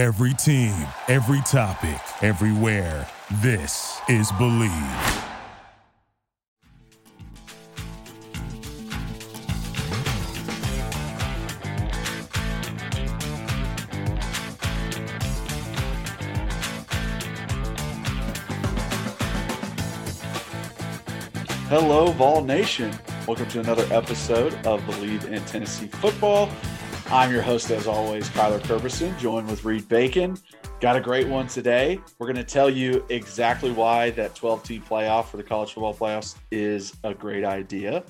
Every team, every topic, everywhere. This is Bleav. Hello, Vol Nation. Welcome to another episode of Bleav in Tennessee Football. I'm your host, as always, Kyler Kerberson, joined with Reed Bacon. Got a great one today. We're going to tell you exactly why that 12 team playoff for the college football playoffs is a great idea.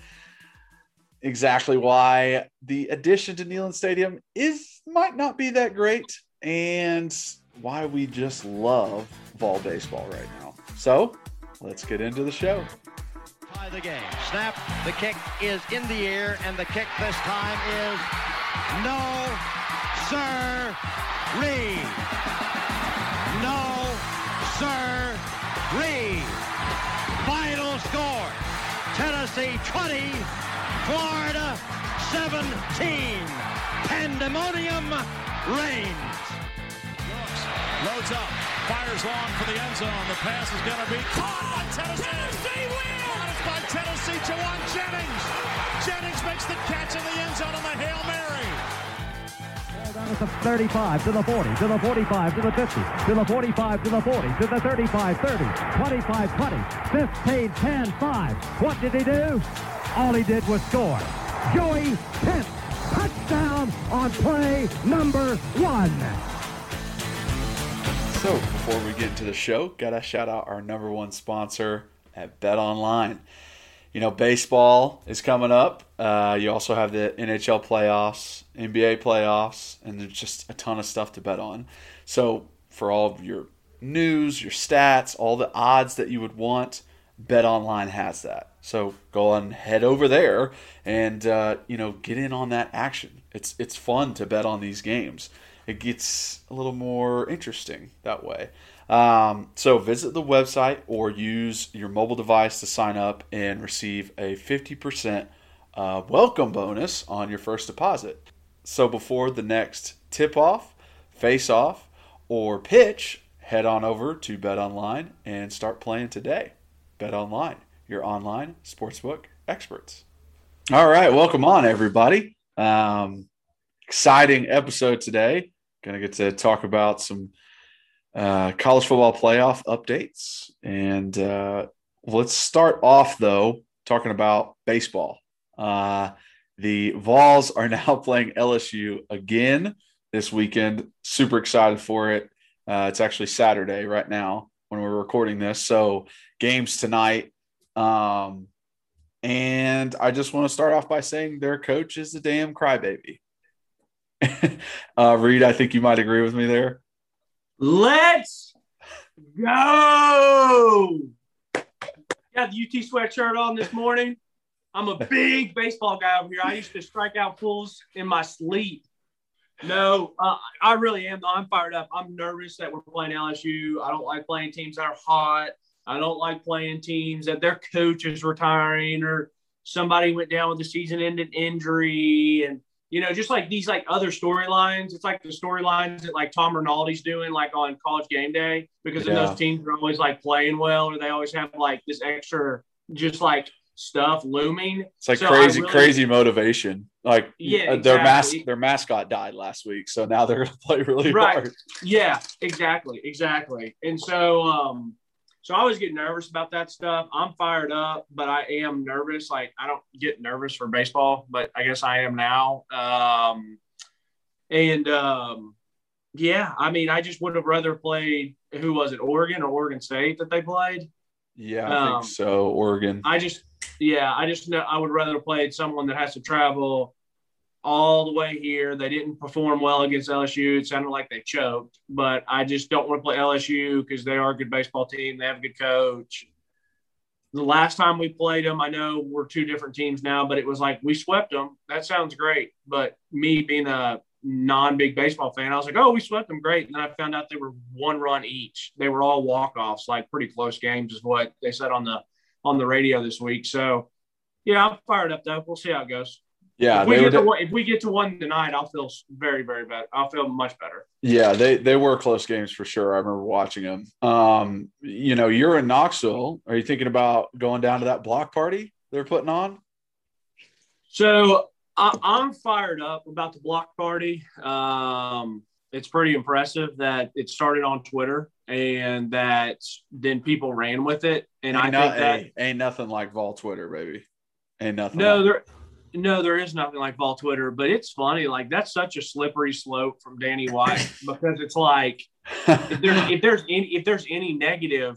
Exactly why the addition to Neyland Stadium is might not be that great, and why we just love Vol baseball right now. So let's get into the show the game. Snap, the kick is in the air, and the kick this time is no, sir, Reed. No, sir, Reed. Final score, Tennessee 20, Florida 17. Pandemonium reigns. Loads up, fires long for the end zone. The pass is going to be caught. Tennessee, Tennessee wins by Tennessee Jauan Jennings. Jennings makes the catch in the end zone on the Hail Mary. The 35 to the 40 to the 45 to the 50 to the 45 to the 40 to the 35 30 25 20 15 10 5 what did he do? All he did was score. Joey Pence touchdown on play number one. So before we get into the show gotta shout out our number one sponsor at Bet Online. You know, baseball is coming up. Uh, you also have the NHL playoffs, NBA playoffs, and there's just a ton of stuff to bet on. So, for all of your news, your stats, all the odds that you would want, Bet Online has that. So go on, head over there, and uh, you know get in on that action. It's it's fun to bet on these games. It gets a little more interesting that way. Um, so visit the website or use your mobile device to sign up and receive a 50% uh, welcome bonus on your first deposit. So before the next tip off, face off, or pitch, head on over to Bet Online and start playing today. Bet Online, your online sportsbook experts. All right, welcome on everybody. Um, exciting episode today. Going to get to talk about some uh, college football playoff updates. And uh, let's start off, though, talking about baseball. Uh, the Vols are now playing LSU again this weekend. Super excited for it. Uh, it's actually Saturday right now when we're recording this. So, games tonight. Um, and I just want to start off by saying their coach is a damn crybaby. uh, Reed, I think you might agree with me there. Let's go. Got the UT sweatshirt on this morning. I'm a big baseball guy over here. I used to strike out fools in my sleep. No, uh, I really am. I'm fired up. I'm nervous that we're playing LSU. I don't like playing teams that are hot. I don't like playing teams that their coach is retiring or somebody went down with a season-ending injury and you know, just like these like other storylines. It's like the storylines that like Tom Rinaldi's doing like on college game day because yeah. those teams are always like playing well or they always have like this extra just like stuff looming. It's like so crazy, really, crazy motivation. Like yeah, exactly. their mask their mascot died last week, so now they're gonna play really right. hard. Yeah, exactly, exactly. And so um so I always get nervous about that stuff. I'm fired up, but I am nervous. Like I don't get nervous for baseball, but I guess I am now. Um, and um, yeah, I mean, I just would have rather played. Who was it? Oregon or Oregon State that they played? Yeah, I um, think so. Oregon. I just, yeah, I just know I would rather played someone that has to travel all the way here. They didn't perform well against LSU. It sounded like they choked, but I just don't want to play LSU because they are a good baseball team. They have a good coach. The last time we played them, I know we're two different teams now, but it was like we swept them. That sounds great. But me being a non big baseball fan, I was like, oh, we swept them great. And then I found out they were one run each. They were all walk offs, like pretty close games, is what they said on the on the radio this week. So yeah, I'm fired up though. We'll see how it goes. Yeah, if we get to one, if we get to one tonight, I'll feel very very bad. I'll feel much better. Yeah, they they were close games for sure. I remember watching them. Um, you know, you're in Knoxville. Are you thinking about going down to that block party they're putting on? So I, I'm fired up about the block party. Um, it's pretty impressive that it started on Twitter and that then people ran with it. And ain't I no- think that hey, ain't nothing like Vol Twitter, baby. Ain't nothing. no, like- there no, there is nothing like Vol Twitter, but it's funny. Like that's such a slippery slope from Danny White because it's like if there's if there's any if there's any negative,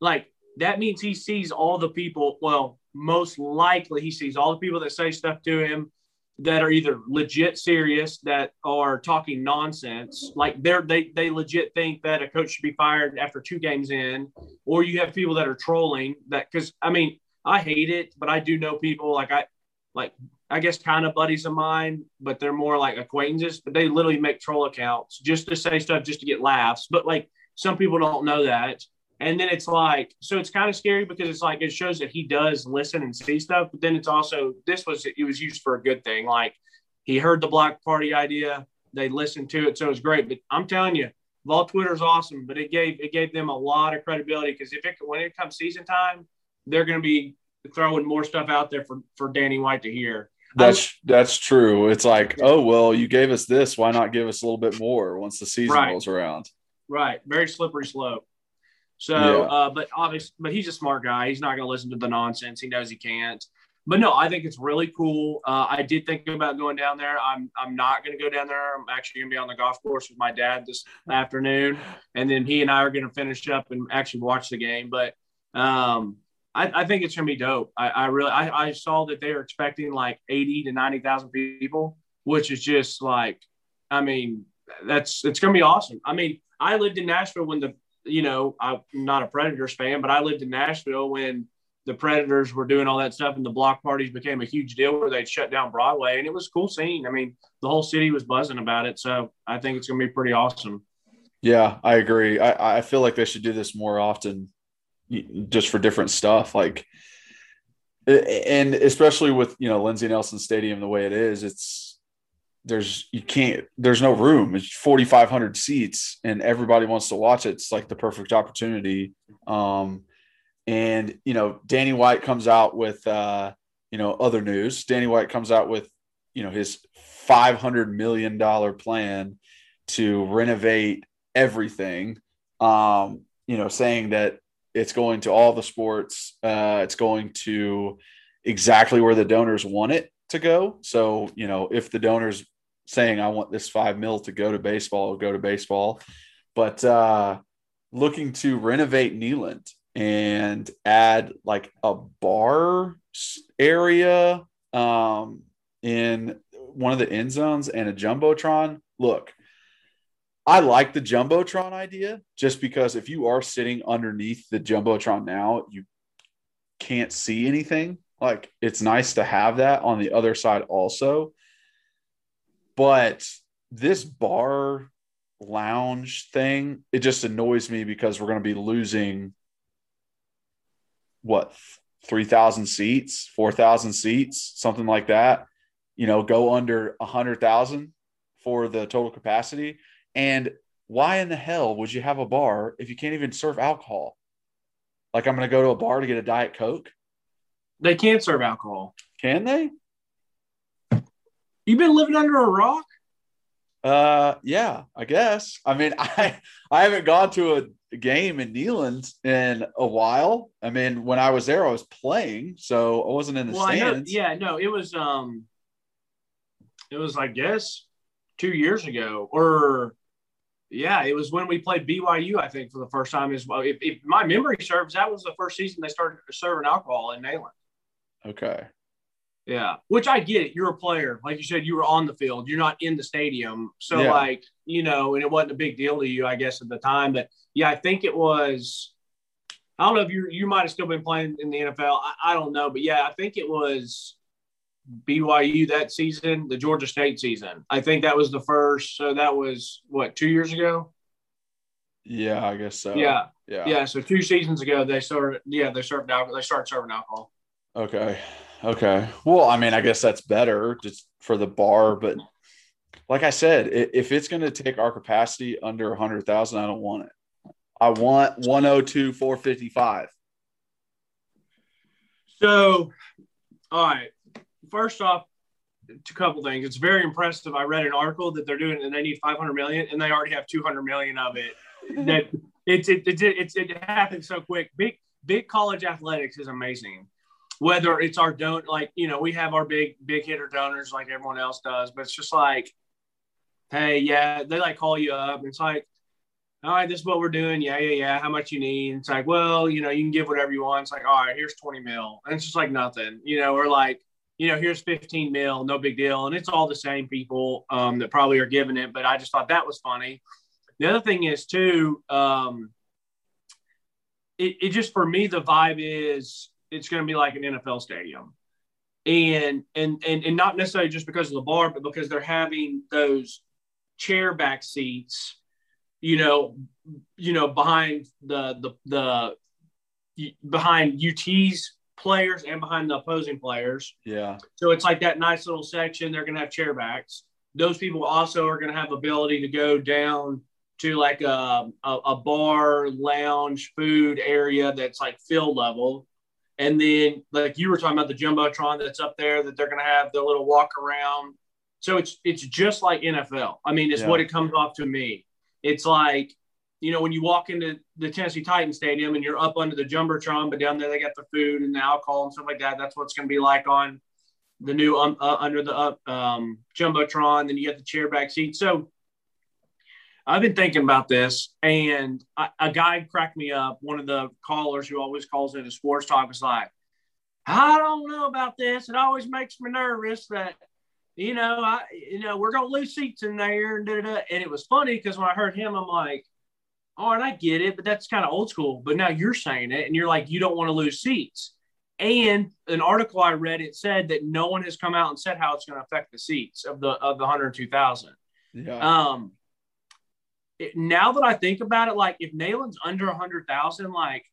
like that means he sees all the people. Well, most likely he sees all the people that say stuff to him that are either legit serious that are talking nonsense. Like they're they they legit think that a coach should be fired after two games in, or you have people that are trolling that because I mean I hate it, but I do know people like I like I guess kind of buddies of mine, but they're more like acquaintances. But they literally make troll accounts just to say stuff just to get laughs. But like some people don't know that. And then it's like, so it's kind of scary because it's like it shows that he does listen and see stuff. But then it's also this was it was used for a good thing. Like he heard the block party idea, they listened to it, so it was great. But I'm telling you, Vol Twitter is awesome, but it gave it gave them a lot of credibility because if it when it comes season time, they're going to be throwing more stuff out there for for Danny White to hear. That's that's true. It's like, oh well, you gave us this. Why not give us a little bit more once the season Right. rolls around? Right, very slippery slope. So, Yeah. uh, but obviously, but he's a smart guy. He's not going to listen to the nonsense. He knows he can't. But no, I think it's really cool. Uh, I did think about going down there. I'm I'm not going to go down there. I'm actually going to be on the golf course with my dad this afternoon, and then he and I are going to finish up and actually watch the game. But um, I, I think it's to be dope. I, I really I, I saw that they were expecting like eighty to ninety thousand people, which is just like, I mean, that's it's to be awesome. I mean, I lived in Nashville when the you know I'm not a Predators fan, but I lived in Nashville when the Predators were doing all that stuff, and the block parties became a huge deal where they'd shut down Broadway, and it was a cool scene. I mean, the whole city was buzzing about it, so I think it's to be pretty awesome. Yeah, I agree. I, I feel like they should do this more often, just for different stuff. Like, and especially with you know Lindsey Nelson Stadium the way it is, it's there's you can't there's no room. It's 4,500 seats, and everybody wants to watch it. It's like the perfect opportunity. Um, and you know, Danny White comes out with uh, you know other news. Danny White comes out with you know his 500 million dollar plan to renovate everything. Um, you know, saying that it's going to all the sports. Uh, it's going to exactly where the donors want it to go. So, you know, if the donors saying I want this five mil to go to baseball, it'll go to baseball. But uh, looking to renovate Neyland and add like a bar area um, in one of the end zones and a jumbotron. Look, I like the jumbotron idea just because if you are sitting underneath the jumbotron now, you can't see anything. Like it's nice to have that on the other side also. But this bar lounge thing, it just annoys me because we're going to be losing what 3,000 seats, 4,000 seats, something like that. You know, go under 100,000 for the total capacity. And why in the hell would you have a bar if you can't even serve alcohol? Like I'm going to go to a bar to get a diet coke. They can't serve alcohol. Can they? You've been living under a rock. Uh, yeah, I guess. I mean, I I haven't gone to a game in Neyland in a while. I mean, when I was there, I was playing, so I wasn't in the Well, I know, stands. yeah, no, it was um, it was I guess two years ago, or yeah, it was when we played BYU. I think for the first time as well. If, if my memory serves, that was the first season they started serving alcohol in Neyland. Okay. Yeah, which I get it. You're a player, like you said, you were on the field. You're not in the stadium, so Yeah. like you know, and it wasn't a big deal to you, I guess, at the time. But yeah, I think it was. I don't know if you you might have still been playing in the NFL. I, I don't know, but yeah, I think it was BYU that season, the Georgia State season. I think that was the first. So that was what two years ago. Yeah, I guess so. yeah, Yeah. yeah. So two seasons ago, they started. Yeah, they served alcohol. They started serving alcohol. Okay. Okay. Well, I mean, I guess that's better just for the bar, but like I said, if it's going to take our capacity under a 100,000, I don't want it. I want 102 455. So, all right. First off, a couple things. It's very impressive. I read an article that they're doing and they need 500 million and they already have 200 million of it. That it's it, it, it, it, happens so quick. Big big college athletics is amazing whether it's our don't like you know we have our big big hitter donors like everyone else does but it's just like hey yeah they like call you up it's like all right this is what we're doing yeah yeah yeah how much you need it's like well you know you can give whatever you want it's like all right here's 20 mil and it's just like nothing you know we're like you know here's 15 mil no big deal and it's all the same people um, that probably are giving it but i just thought that was funny the other thing is too um, it, it just for me the vibe is it's going to be like an NFL stadium. And, and and and not necessarily just because of the bar, but because they're having those chair back seats, you know, you know, behind the the the behind UT's players and behind the opposing players. Yeah. So it's like that nice little section. They're going to have chair backs. Those people also are going to have ability to go down to like a, a, a bar, lounge, food area that's like field level. And then, like you were talking about the jumbotron that's up there, that they're going to have the little walk around. So it's it's just like NFL. I mean, it's yeah. what it comes off to me. It's like you know when you walk into the Tennessee Titan Stadium and you're up under the jumbotron, but down there they got the food and the alcohol and stuff like that. That's what it's going to be like on the new um, uh, under the uh, um, jumbotron. Then you get the chair back seat. So I've been thinking about this, and I, a guy cracked me up. One of the callers who always calls into sports talk was like, "I don't know about this. It always makes me nervous that." You know, I you know we're gonna lose seats in there, and, and it was funny because when I heard him, I'm like, "All right, I get it, but that's kind of old school." But now you're saying it, and you're like, "You don't want to lose seats." And an article I read it said that no one has come out and said how it's going to affect the seats of the of the 102,000. Yeah. Um, it, now that I think about it, like if Neyland's under a hundred thousand, like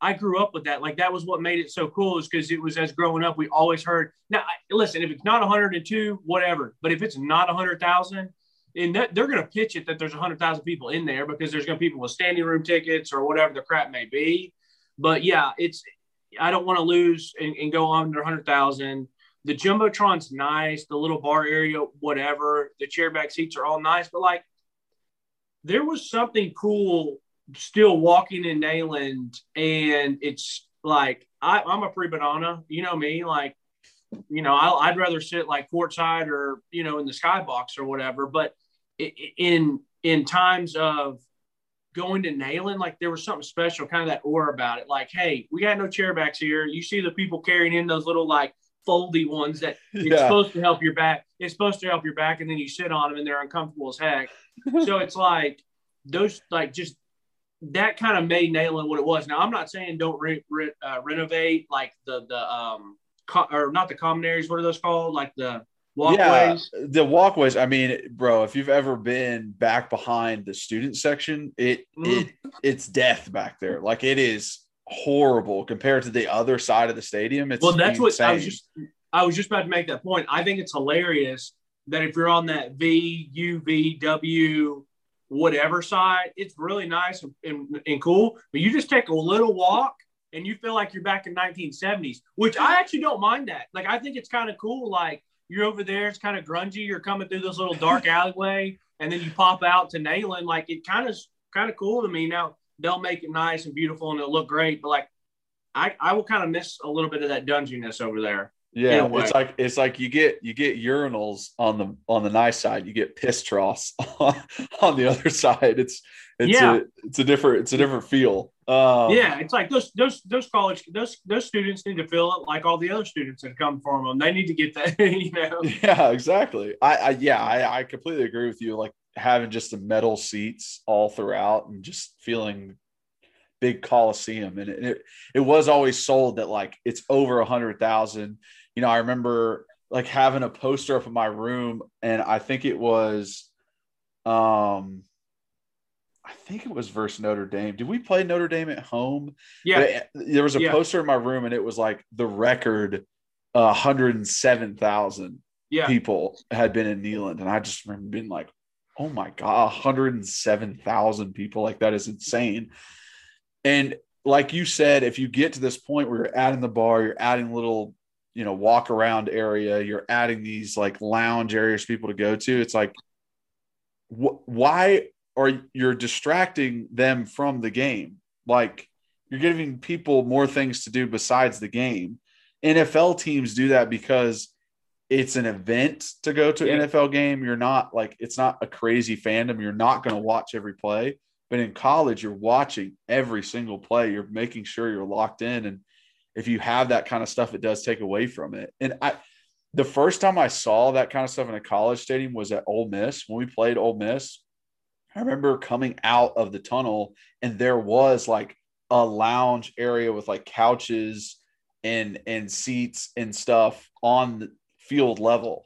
I grew up with that. Like that was what made it so cool is because it was as growing up, we always heard. Now, listen, if it's not 102, whatever. But if it's not 100,000, and that, they're going to pitch it that there's 100,000 people in there because there's going to be people with standing room tickets or whatever the crap may be. But yeah, it's I don't want to lose and, and go under 100,000. The jumbotron's nice, the little bar area, whatever. The chairback seats are all nice, but like there was something cool still walking in Neyland, and it's like I, am a pre-banana, you know me, like you know I, would rather sit like courtside or you know in the skybox or whatever. But in in times of going to Neyland, like there was something special, kind of that aura about it. Like, hey, we got no chairbacks here. You see the people carrying in those little like foldy ones that it's yeah. supposed to help your back. It's supposed to help your back, and then you sit on them and they're uncomfortable as heck. so it's like those, like just that kind of made Neyland what it was. Now I'm not saying don't re- re- uh, renovate like the the um co- or not the common areas. What are those called? Like the walkways. Yeah, the walkways. I mean, bro, if you've ever been back behind the student section, it mm. it it's death back there. Like it is horrible compared to the other side of the stadium. It's well, that's insane. what I was just I was just about to make that point. I think it's hilarious that if you're on that V U V W whatever side, it's really nice and, and, and cool. But you just take a little walk and you feel like you're back in 1970s, which I actually don't mind that. Like I think it's kind of cool. Like you're over there, it's kind of grungy. You're coming through this little dark alleyway, and then you pop out to Neyland. Like it kind of kind of cool to me. Now they'll make it nice and beautiful and it'll look great, but like I, I will kind of miss a little bit of that dunginess over there. Yeah, it's like it's like you get you get urinals on the on the nice side, you get piss troughs on, on the other side. It's it's yeah. a it's a different it's a different feel. Um, yeah, it's like those those those college those those students need to feel it like all the other students that come from them. They need to get that, you know. Yeah, exactly. I, I yeah, I, I completely agree with you. Like having just the metal seats all throughout and just feeling big coliseum and it, it, it was always sold that like it's over a hundred thousand you know, I remember like having a poster up in my room, and I think it was, um, I think it was versus Notre Dame. Did we play Notre Dame at home? Yeah. there was a yeah. poster in my room, and it was like the record hundred and seven thousand Yeah. people had been in Neyland, and I just remember being like, "Oh my god, hundred and seven thousand people! Like that is insane." And like you said, if you get to this point where you're adding the bar, you're adding little, you know, walk around area, you're adding these like lounge areas for people to go to. It's like, wh- why are you're distracting them from the game? Like you're giving people more things to do besides the game. NFL teams do that because it's an event to go to an. NFL game. You're not like it's not a crazy fandom. You're not going to watch every play. But in college, you're watching every single play. You're making sure you're locked in. And if you have that kind of stuff, it does take away from it. And I, the first time I saw that kind of stuff in a college stadium was at Ole Miss when we played Ole Miss. I remember coming out of the tunnel and there was like a lounge area with like couches and and seats and stuff on the field level,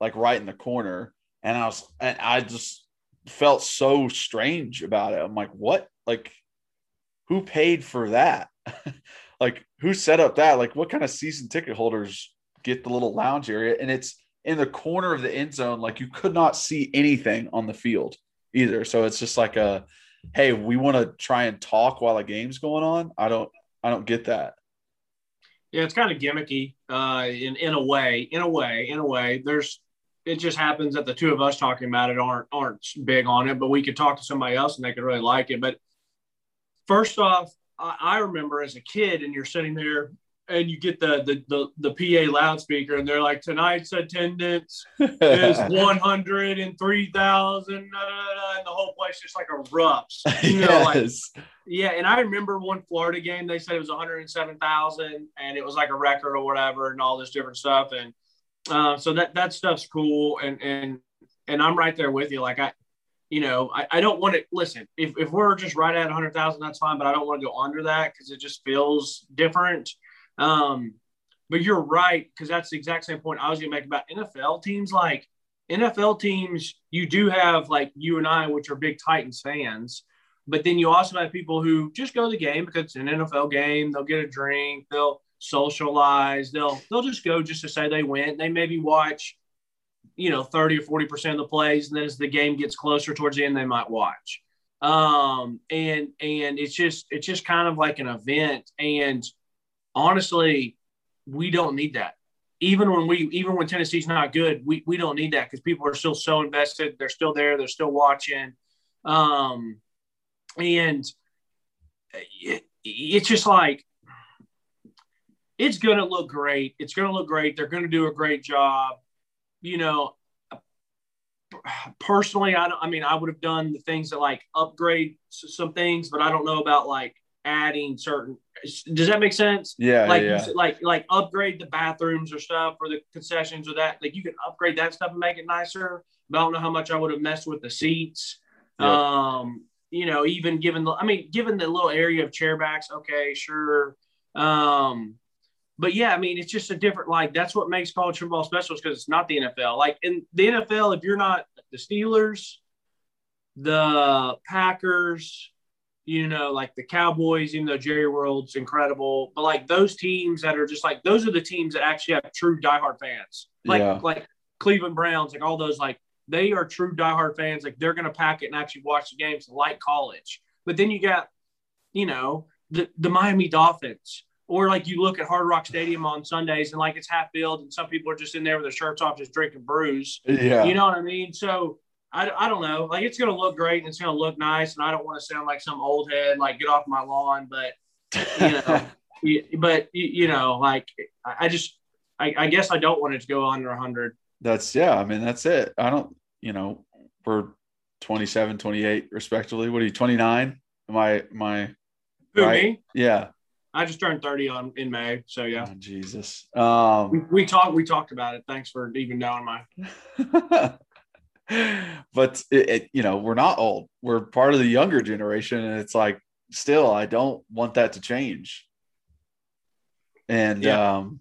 like right in the corner. And I was and I just felt so strange about it. I'm like, what? Like, who paid for that? like, who set up that? Like, what kind of season ticket holders get the little lounge area? And it's in the corner of the end zone. Like, you could not see anything on the field either. So it's just like a, hey, we want to try and talk while a game's going on. I don't, I don't get that. Yeah, it's kind of gimmicky uh, in in a way. In a way, in a way, there's it just happens that the two of us talking about it aren't aren't big on it, but we could talk to somebody else and they could really like it. But first off, I, I remember as a kid, and you're sitting there and you get the the the, the PA loudspeaker, and they're like, tonight's attendance is one hundred and three thousand, and the whole place just like erupts. You know, like yes. yeah, and I remember one Florida game. They said it was 107,000, and it was like a record or whatever, and all this different stuff. And uh, so that that stuff's cool. And and and I'm right there with you. Like I, you know, I, I don't want to listen. If if we're just right at 100,000, that's fine. But I don't want to go under that because it just feels different. Um, but you're right because that's the exact same point I was going to make about NFL teams. Like NFL teams, you do have like you and I, which are big Titans fans. But then you also have people who just go to the game because it's an NFL game. They'll get a drink. They'll socialize. They'll they'll just go just to say they went. They maybe watch, you know, thirty or forty percent of the plays, and then as the game gets closer towards the end, they might watch. Um, and and it's just it's just kind of like an event. And honestly, we don't need that. Even when we even when Tennessee's not good, we we don't need that because people are still so invested. They're still there. They're still watching. Um, and it, it's just like it's going to look great. It's going to look great. They're going to do a great job. You know, personally, I don't. I mean, I would have done the things that like upgrade some things, but I don't know about like adding certain. Does that make sense? Yeah. like yeah. like like upgrade the bathrooms or stuff or the concessions or that like you can upgrade that stuff and make it nicer but i don't know how much i would have messed with the seats Yeah. um you know even given the i mean given the little area of chairbacks okay sure um but yeah i mean it's just a different like that's what makes college football special is because it's not the nfl like in the nfl if you're not the steelers the packers you know, like the Cowboys, even though Jerry World's incredible, but like those teams that are just like those are the teams that actually have true diehard fans. Like Yeah. like Cleveland Browns, like all those, like they are true diehard fans. Like they're gonna pack it and actually watch the games like college. But then you got, you know, the the Miami Dolphins. Or like you look at Hard Rock Stadium on Sundays and like it's half filled and some people are just in there with their shirts off just drinking brews. yeah. You know what I mean? So I, I don't know. Like it's going to look great and it's going to look nice. And I don't want to sound like some old head, like get off my lawn. But you know, you- but you, you know, like I I just, I, I guess I don't want it to go under hundred. that's yeah. I mean, that's it. I don't. You know, we're 27, 28 respectively. What are you? 29? Am I? Am I? Who Right. me? Yeah. I just turned thirty on in May. So yeah, Oh, Jesus. we, Um. we talked. We talked about it. Thanks for even knowing my. but it, it, you know, we're not old. We're part of the younger generation, and it's like still, I don't want that to change. And Yeah. um,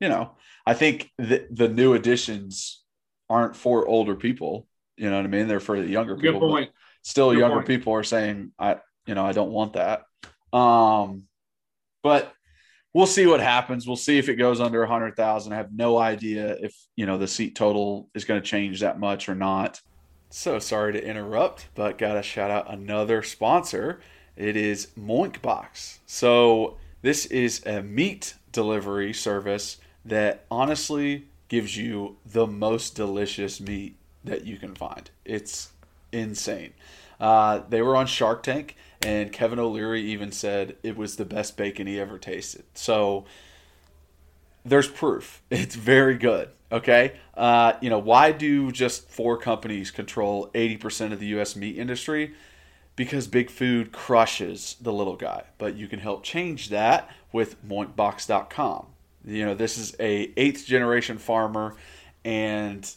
you know, I think the the new additions aren't for older people. You know what I mean? They're for the younger people. Still, Good younger point. people are saying, "I, you know, I don't want that." Um, but we'll see what happens. We'll see if it goes under a hundred thousand. I have no idea if you know the seat total is going to change that much or not. So sorry to interrupt, but gotta shout out another sponsor. It is Moinkbox. So this is a meat delivery service that honestly gives you the most delicious meat that you can find. It's insane. Uh, they were on Shark Tank, and Kevin O'Leary even said it was the best bacon he ever tasted. So there's proof. It's very good. Okay. Uh, you know, why do just four companies control 80% of the U.S. meat industry? Because big food crushes the little guy. But you can help change that with moinkbox.com. You know, this is a eighth generation farmer, and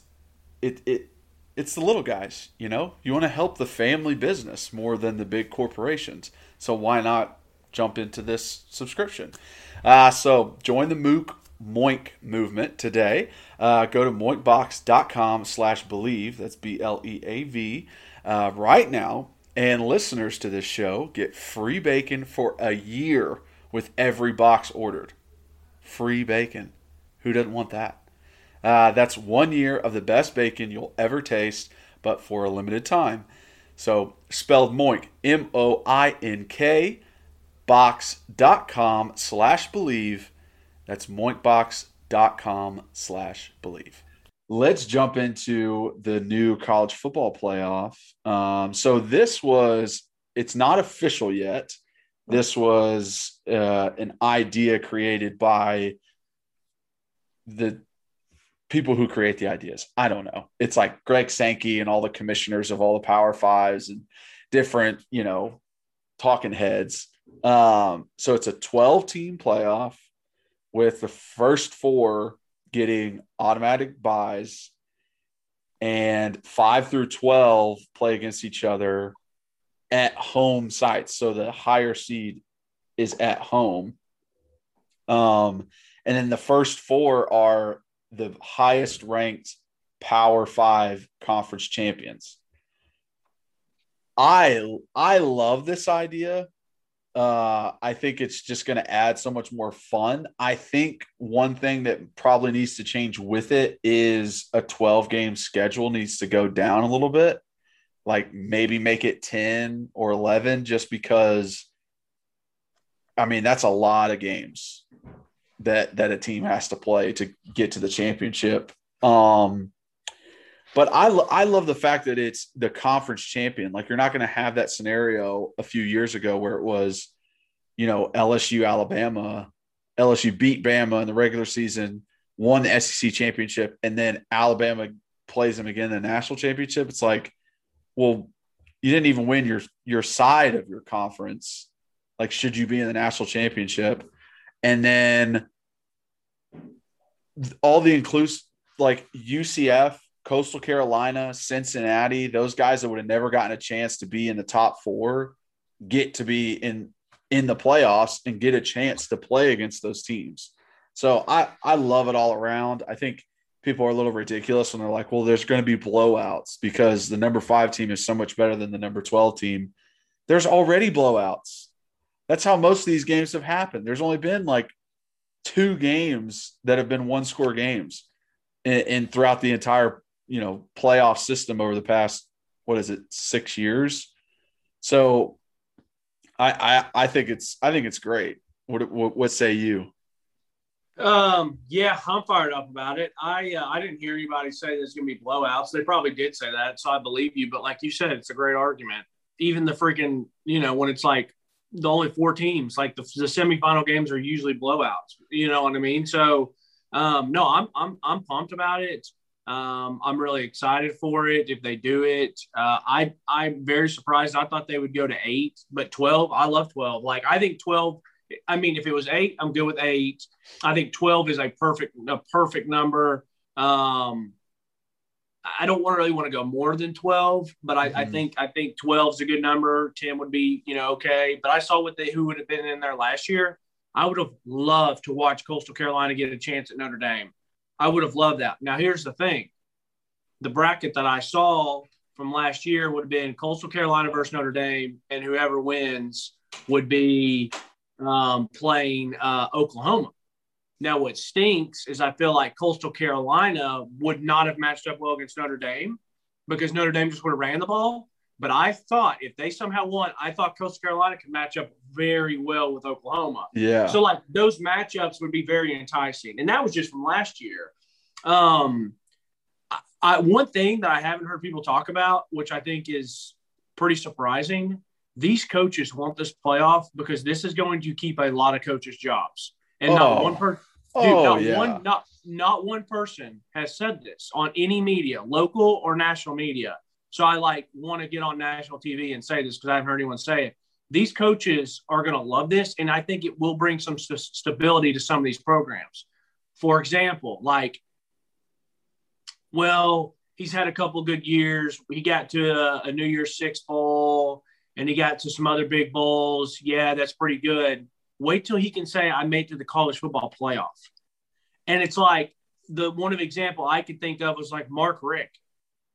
it, it it's the little guys, you know? You want to help the family business more than the big corporations. So why not jump into this subscription? Uh, so join the MOOC Moink movement today. Uh, go to moinkbox.com slash bleav. That's B-L-E-A-V. Uh, right now, and listeners to this show get free bacon for a year with every box ordered. Free bacon. Who doesn't want that? Uh, that's one year of the best bacon you'll ever taste, but for a limited time. So, spelled Moink, M O I N K, box.com slash bleav. That's moinkbox.com slash bleav. Let's jump into the new college football playoff. Um, so, this was, it's not official yet. This was uh, an idea created by the people who create the ideas. I don't know. It's like Greg Sankey and all the commissioners of all the Power Fives and different, you know, talking heads. Um, so it's a 12 team playoff with the first four getting automatic byes and five through 12 play against each other at home sites. So the higher seed is at home. Um, and then the first four are the highest ranked Power Five conference champions. I I love this idea. Uh, I think it's just going to add so much more fun. I think one thing that probably needs to change with it is a 12 game schedule needs to go down a little bit. Like maybe make it 10 or 11 just because I mean that's a lot of games that that a team has to play to get to the championship. Um, but I I love the fact that it's the conference champion. Like you're not going to have that scenario a few years ago where it was, you know, LSU Alabama, LSU beat Bama in the regular season, won the SEC championship, and then Alabama plays them again in the national championship. It's like, well, you didn't even win your your side of your conference. Like, should you be in the national championship? And then all the inclusive like UCF, Coastal Carolina, Cincinnati, those guys that would have never gotten a chance to be in the top four get to be in in the playoffs and get a chance to play against those teams. So I I love it all around. I think people are a little ridiculous when they're like, well, there's going to be blowouts because the number five team is so much better than the number 12 team. There's already blowouts. That's how most of these games have happened. There's only been like two games that have been one score games in, in throughout the entire you know playoff system over the past what is it six years? So I, I i think it's i think it's great. What what, what say you? Um yeah i'm fired up about it. I uh, i didn't hear anybody say there's gonna be blowouts. They probably did say that so i believe you but like you said it's a great argument. Even the freaking you know when it's like the only four teams. Like the, the semifinal games are usually blowouts. You know what I mean? So um, no, I'm I'm I'm pumped about it. Um, I'm really excited for it if they do it. Uh, I I'm very surprised. I thought they would go to eight, but twelve. I love twelve. Like I think twelve. I mean, if it was eight, I'm good with eight. I think twelve is a perfect a perfect number. Um, I don't really want to go more than 12, but I, mm-hmm. I think I think 12 is a good number. 10 would be, you know, okay. But I saw what they who would have been in there last year. I would have loved to watch Coastal Carolina get a chance at Notre Dame. I would have loved that. Now here's the thing. The bracket that I saw from last year would have been Coastal Carolina versus Notre Dame, and whoever wins would be um, playing uh, Oklahoma. Now, what stinks is I feel like Coastal Carolina would not have matched up well against Notre Dame because Notre Dame just would have ran the ball. But I thought if they somehow won, I thought Coastal Carolina could match up very well with Oklahoma. Yeah. So like those matchups would be very enticing, and that was just from last year. Um, I, I, one thing that I haven't heard people talk about, which I think is pretty surprising, these coaches want this playoff because this is going to keep a lot of coaches' jobs, and not Oh. one person. Oh, Dude, not yeah. one not not one person has said this on any media, local or national media. So I like want to get on national TV and say this because I haven't heard anyone say it. These coaches are going to love this, and I think it will bring some st- stability to some of these programs. For example, like, well, he's had a couple good years. He got to a, a New Year's Six bowl, and he got to some other big bowls. Yeah, that's pretty good. Wait till he can say, "I made it to the college football playoff." And it's like the one of example I could think of was like Mark Richt,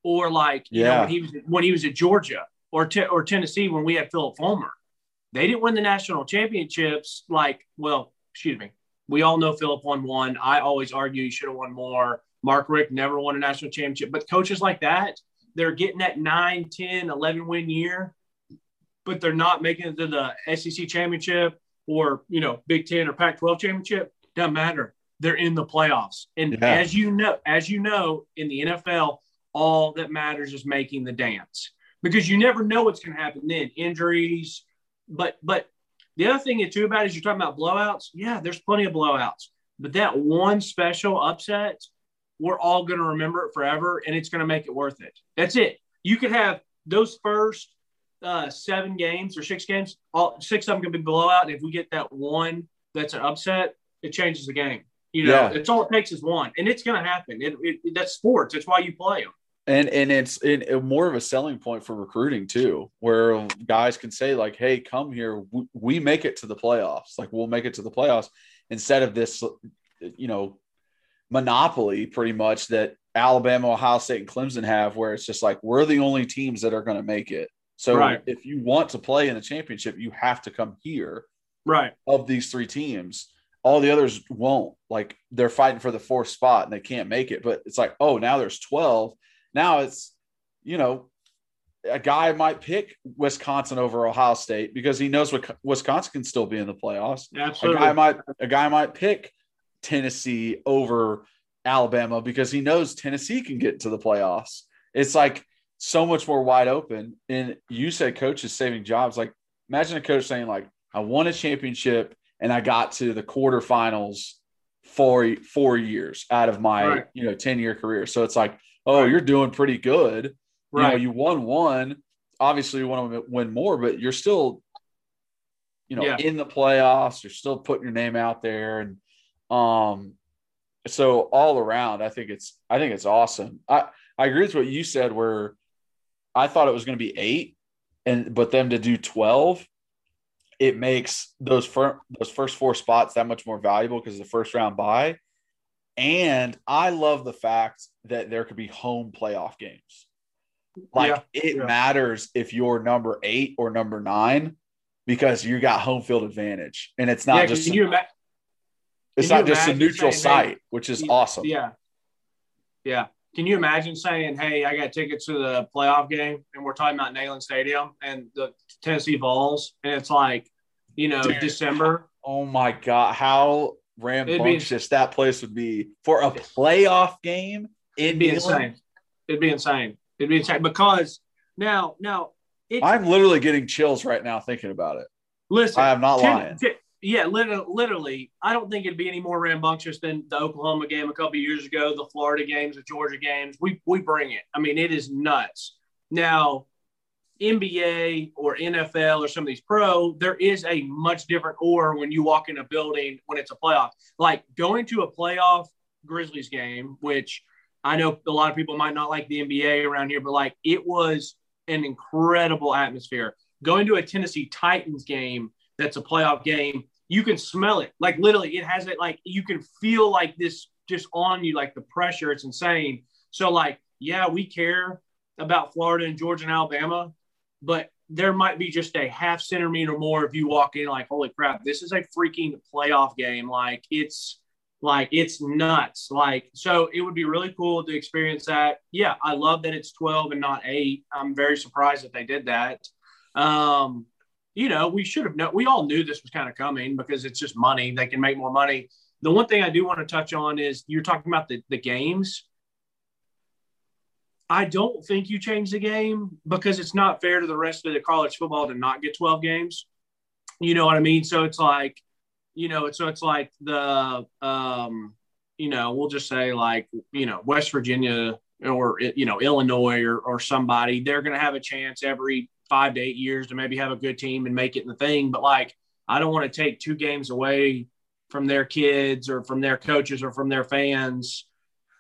or like you know Yeah. when he was when he was at Georgia or te- or Tennessee when we had Phillip Fulmer. They didn't win the national championships. Like, well, excuse me, we all know Phillip won one. I always argue he should have won more. Mark Richt never won a national championship, but coaches like that, they're getting that 9, 10, 11 win year, but they're not making it to the SEC championship or, you know, Big 10 or Pac 12 championship. Doesn't matter. They're in the playoffs. And Yeah. as you know, as you know, in the NFL, all that matters is making the dance because you never know what's going to happen then. Injuries, but but the other thing too about is you're talking about blowouts. Yeah, there's plenty of blowouts, but that one special upset, we're all going to remember it forever, and it's going to make it worth it. That's it. You could have those first uh, seven games or six games, all six of them can be blowout. And if we get that one that's an upset, it changes the game. You know, Yeah. it's all it takes is one, and it's going to happen. It, it, that's sports. That's why you play them. and and it's it, it- more of a selling point for recruiting too where guys can say like hey come here we, we make it to the playoffs like we'll make it to the playoffs instead of this you know monopoly pretty much that alabama ohio state and clemson have where it's just like we're the only teams that are going to make it so Right. if you want to play in the championship you have to come here Right. of these three teams. All the others won't. Like they're fighting for the fourth spot and they can't make it. But it's like, oh, now there's 12. Now it's, you know, a guy might pick Wisconsin over Ohio State because he knows what Wisconsin can still be in the playoffs. Absolutely. A guy might a guy might pick Tennessee over Alabama because he knows Tennessee can get to the playoffs. It's like so much more wide open. And you said coaches saving jobs. Like imagine a coach saying like, I won a championship and I got to the quarterfinals for four years out of my Right. you know 10 year career. So it's like, oh, you're doing pretty good. You know, right. you won one. Obviously, you want to win more, but you're still, you know, Yeah. in the playoffs. You're still putting your name out there, and um, so all around, I think it's I think it's awesome. I I agree with what you said. Where I thought it was going to be eight, and but them to do twelve, it makes those fir- those first four spots that much more valuable because the first round bye. And I love the fact that there could be home playoff games. Like Yeah, it yeah. matters if you're number eight or number nine because you got home field advantage, and it's not yeah, just can you ima- it's not just a neutral site, which is awesome. Yeah. Yeah. Can you imagine saying, hey, I got tickets to the playoff game and we're talking about Neyland Stadium and the Tennessee Vols, and it's like, you know, Dude. December. Oh my god, how rambunctious that place would be for a playoff game It'd be Neyland? insane. It'd be insane. It'd be insane because now, now, it's, I'm literally getting chills right now thinking about it. listen. I am not ten- lying. Yeah, literally, I don't think it'd be any more rambunctious than the Oklahoma game a couple years ago, the Florida games, the Georgia games. We we bring it. I mean, it is nuts. Now, NBA or NFL or some of these pro, there is a much different aura when you walk in a building when it's a playoff. Like going to a playoff Grizzlies game, which I know a lot of people might not like the NBA around here, but like it was an incredible atmosphere. Going to a Tennessee Titans game that's a playoff game, you can smell it. Like literally, it has it like you can feel like this just on you, like the pressure. It's insane. So, like, yeah, we care about Florida and Georgia and Alabama, but there might be just a half centimeter more if you walk in like, holy crap, this is a freaking playoff game. Like it's like it's nuts. Like so, it would be really cool to experience that. Yeah, I love that it's twelve and not eight. I'm very surprised that they did that. Um, you know, we should have known. We all knew this was kind of coming because it's just money. They can make more money. The one thing I do want to touch on is you're talking about the the games. I don't think you change the game because it's not fair to the rest of the college football to not get 12 games. You know what I mean? So it's like, you know, so it's like the, um, you know, we'll just say like, you know, West Virginia or, you know, Illinois or, or somebody, they're going to have a chance every five to eight years to maybe have a good team and make it in the thing. But like, I don't want to take two games away from their kids or from their coaches or from their fans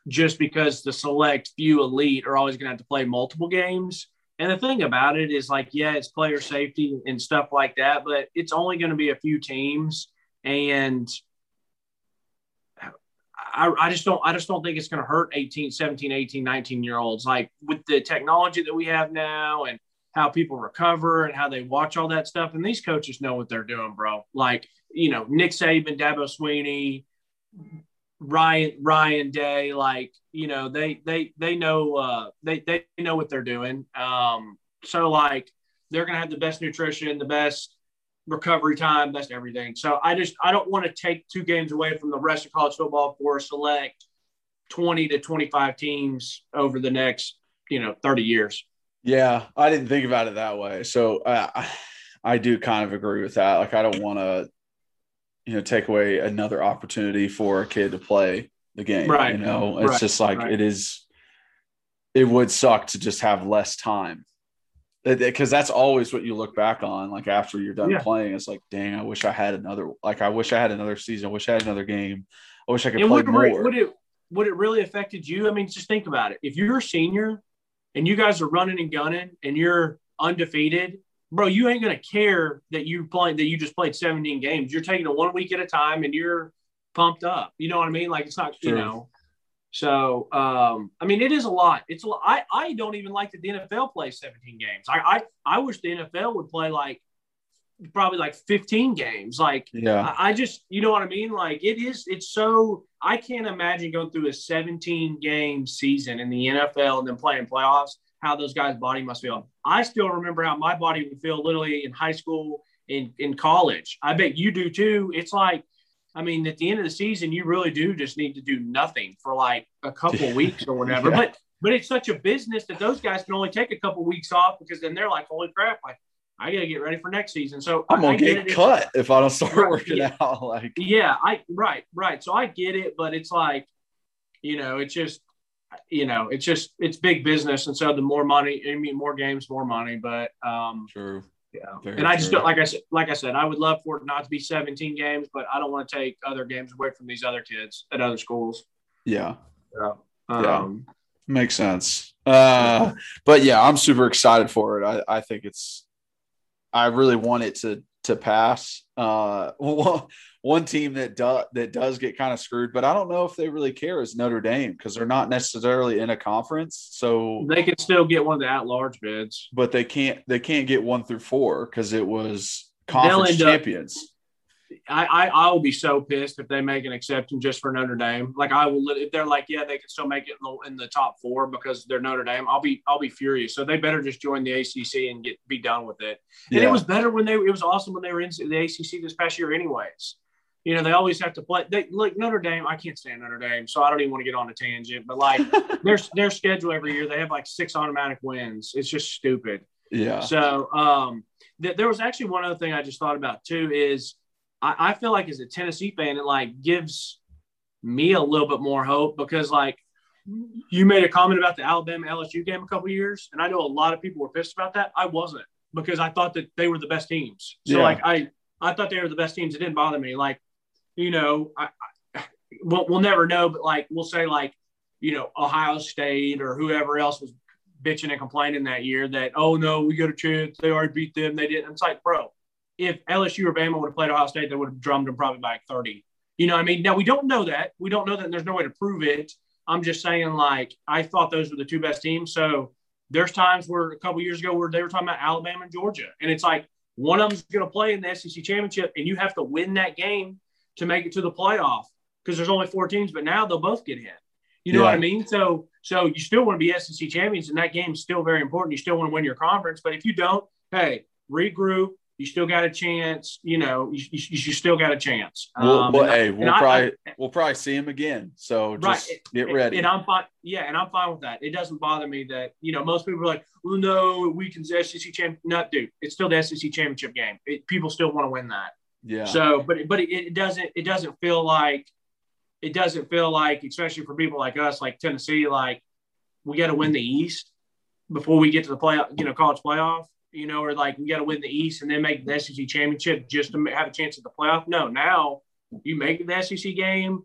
just because the select few elite are always going to have to play multiple games. And the thing about it is like, yeah, it's player safety and stuff like that, but it's only going to be a few teams. And I, I just don't, I just don't think it's going to hurt 18, 17, 18, 19 year olds. Like with the technology that we have now and how people recover and how they watch all that stuff. And these coaches know what they're doing, bro. Like, you know, Nick Saban, Dabo Swinney, Ryan Ryan Day, like you know, they they they know uh, they they know what they're doing. Um, so like they're gonna have the best nutrition, the best recovery time, best everything. So I just I don't want to take two games away from the rest of college football for select twenty to twenty five teams over the next you know thirty years. Yeah, I didn't think about it that way. So uh, I do kind of agree with that. Like I don't want to you know take away another opportunity for a kid to play the game right you know it's right. just like right. it is it would suck to just have less time because that's always what you look back on like after you're done yeah. playing it's like dang i wish i had another like i wish i had another season i wish i had another game i wish i could and play would, more would it would it really affected you i mean just think about it if you're a senior and you guys are running and gunning and you're undefeated bro, you ain't gonna care that you played that you just played 17 games. You're taking it one week at a time and you're pumped up. You know what I mean? Like it's not, sure. you know. So um, I mean, it is a lot. It's a lot. I, I don't even like that the NFL plays 17 games. I, I I wish the NFL would play like probably like 15 games. Like yeah, I, I just you know what I mean? Like it is, it's so I can't imagine going through a 17 game season in the NFL and then playing playoffs how those guys' body must feel. I still remember how my body would feel literally in high school, in, in college. I bet you do too. It's like, I mean, at the end of the season, you really do just need to do nothing for like a couple weeks or whatever. yeah. But but it's such a business that those guys can only take a couple weeks off because then they're like, holy crap, like I got to get ready for next season. So I'm gonna get, get cut if I don't start right, working yeah. out. Like yeah, I right, right. So I get it, but it's like, you know, it's just you know, it's just it's big business, and so the more money, I mean, more games, more money. But um, true, yeah. Very and I just don't like I said, like I said, I would love for it not to be 17 games, but I don't want to take other games away from these other kids at other schools. Yeah, yeah, um, yeah. makes sense. Uh, but yeah, I'm super excited for it. I, I think it's, I really want it to to pass. Uh, one team that does that does get kind of screwed, but I don't know if they really care is Notre Dame because they're not necessarily in a conference, so they can still get one of the at-large bids, but they can't they can't get one through four because it was conference champions. Up, I, I I will be so pissed if they make an exception just for Notre Dame. Like I will if they're like, yeah, they can still make it in the, in the top four because they're Notre Dame. I'll be I'll be furious. So they better just join the ACC and get be done with it. And yeah. it was better when they it was awesome when they were in the ACC this past year, anyways. You know, they always have to play. They like Notre Dame. I can't stand Notre Dame, so I don't even want to get on a tangent. But like their their schedule every year, they have like six automatic wins. It's just stupid. Yeah. So um, th- there was actually one other thing I just thought about too is I, I feel like as a Tennessee fan, it like gives me a little bit more hope because like you made a comment about the Alabama LSU game a couple years, and I know a lot of people were pissed about that. I wasn't because I thought that they were the best teams. So yeah. like I I thought they were the best teams. It didn't bother me. Like you know, I, I we'll, we'll never know, but like we'll say like you know Ohio State or whoever else was bitching and complaining that year that oh no we got a chance they already beat them they didn't. It's like bro, if LSU or Bama would have played Ohio State, they would have drummed them probably by like 30. You know what I mean? Now we don't know that. We don't know that. there's no way to prove it. I'm just saying, like, I thought those were the two best teams. So there's times where a couple years ago where they were talking about Alabama and Georgia, and it's like one of them's going to play in the SEC championship, and you have to win that game to make it to the playoff because there's only four teams. But now they'll both get in. You know Yeah. what I mean? So so you still want to be SEC champions, and that game's still very important. You still want to win your conference, but if you don't, hey, regroup. You still got a chance. You know, you, you, you still got a chance. We'll, Um, well, and I- hey, and we'll I- probably we'll probably see him again. So just Right. get ready. And I'm fine. Yeah, and I'm fine with that. It doesn't bother me that you know most people are like, "Well, no, it weakens the SEC champ." No, dude, it's still the SEC championship game. It, people still want to win that. yeah. So, but but it, it doesn't it doesn't feel like it doesn't feel like, especially for people like us, like Tennessee, like we got to win the East before we get to the play, you know, college playoff. You know, or like we got to win the East and then make the SEC championship just to have a chance at the playoff. No, now you make the SEC game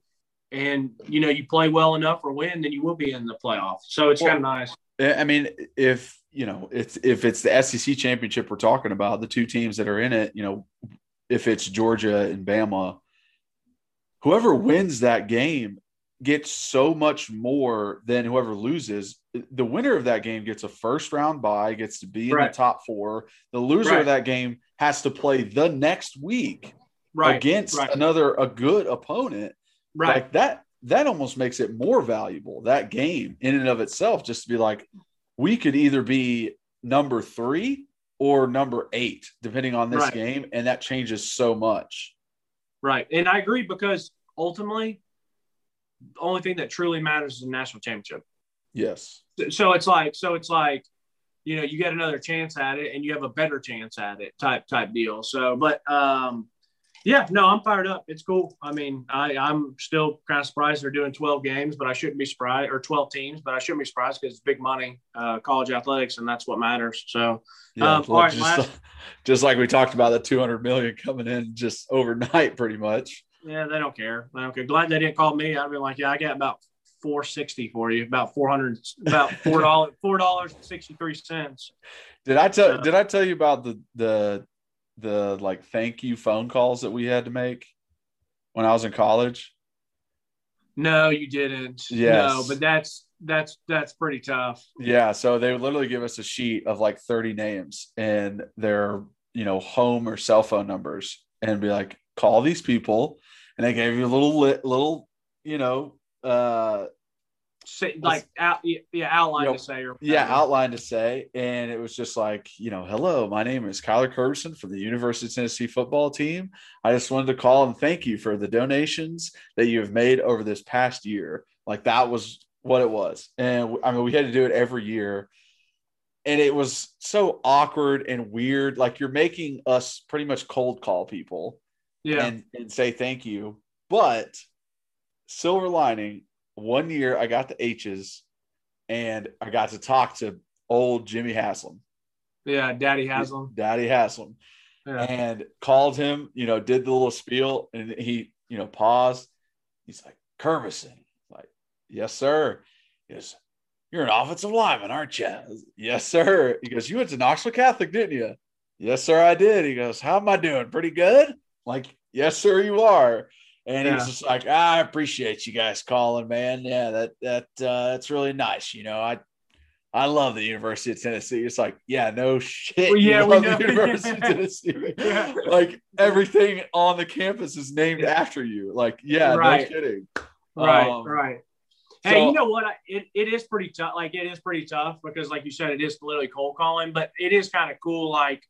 and you know you play well enough or win, then you will be in the playoff. So it's Well- kind of nice. I I mean, if you know, it's if it's the SEC championship we're talking about, the two teams that are in it, you know, if it's Georgia and Bama, whoever wins that game gets so much more than whoever loses. The winner of that game gets a first round bye, gets to be in Right. the top four. The loser Right. of that game has to play the next week Right against another a good opponent. right. like that that almost makes it more valuable that game in and of itself just to be like we could either be number three or number eight depending on this game and that changes so much Right. And I agree because ultimately, the only thing that truly matters is the national championship. Yes So it's like, so it's like, you know, you get another chance at it and you have a better chance at it type, type deal. So, but, um, yeah, no, I'm fired up. It's cool. I mean, I, I'm still kind of surprised they're doing 12 games, but I shouldn't be surprised, or 12 teams, but I shouldn't be surprised because it's big money, uh, college athletics, and that's what matters. So, yeah Um, all right, just, last- just like we talked about the 200 million coming in just overnight pretty much Yeah, they don't care. They don't care. Glad they didn't call me. I'd be like, yeah, I got about four sixty for you, about four hundred, about four dollars, four dollars and sixty three cents. did i tell Uh, did i tell you about the the the like thank you phone calls that we had to make when i was in college No, you didn't. Yes. No, but that's that's that's pretty tough. Yeah, so they would literally give us a sheet of like 30 names and their, you know, home or cell phone numbers and be like, call these people. And they gave you a little lit, little, you know, uh Say, like out, yeah, outline You know, to say or yeah, outline to say. And it was just like, you know, hello, my name is Kyler Kerbyson from the University of Tennessee football team. I just wanted to call and thank you for the donations that you have made over this past year. Like that was what it was. And I mean, we had to do it every year. And it was so awkward and weird. Like you're making us pretty much cold call people yeah, and, and say thank you. But silver lining, one year I got the H's and I got to talk to old Jimmy Haslam, yeah. Daddy Haslam. Daddy Haslam, Yeah. and called him, you know, did the little spiel and he, you know, paused. He's like, Kerbyson, like, yes, sir. He goes, You're an offensive lineman, aren't you? Yes, sir. He goes, You went to Knoxville Catholic, didn't you? Yes, sir, I did. He goes, How am I doing? Pretty good? Like, yes, sir, you are. And Yeah. he's just like, "Ah, I appreciate you guys calling, man. Yeah, that that uh, that's really nice. You know, I I love the University of Tennessee. It's like, yeah, no shit. Well, yeah, we love know. the University of Tennessee. Yeah. Like everything on the campus is named after you. Like, yeah, Right. no kidding. Right, Um, right. Hey, so- you know what? It, it is pretty tough. Like it is pretty tough because, like you said, it is literally cold calling, but it is kind of cool. Like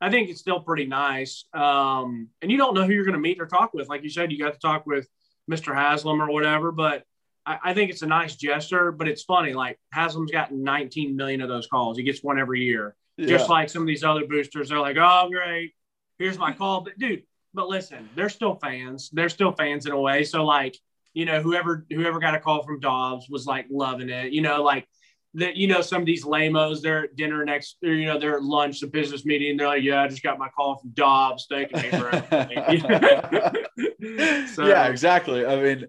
I think it's still pretty nice. Um, and you don't know who you're going to meet or talk with. Like you said, you got to talk with Mr. Haslam or whatever. But I, I think it's a nice gesture. But it's funny. Like Haslam's gotten 19 million of those calls. He gets one every year. Just like some of these other boosters, they're like, "Oh, great, here's my call." But dude, but listen, they're still fans. They're still fans in a way. So like, you know, whoever whoever got a call from Dobbs was like loving it. You know, like that. You know, some of these lamos, they're at dinner next, or you know, they're at lunch, the business meeting. They're like, "Yeah, I just got my call from Dobbs, me for. So- yeah, exactly. I mean,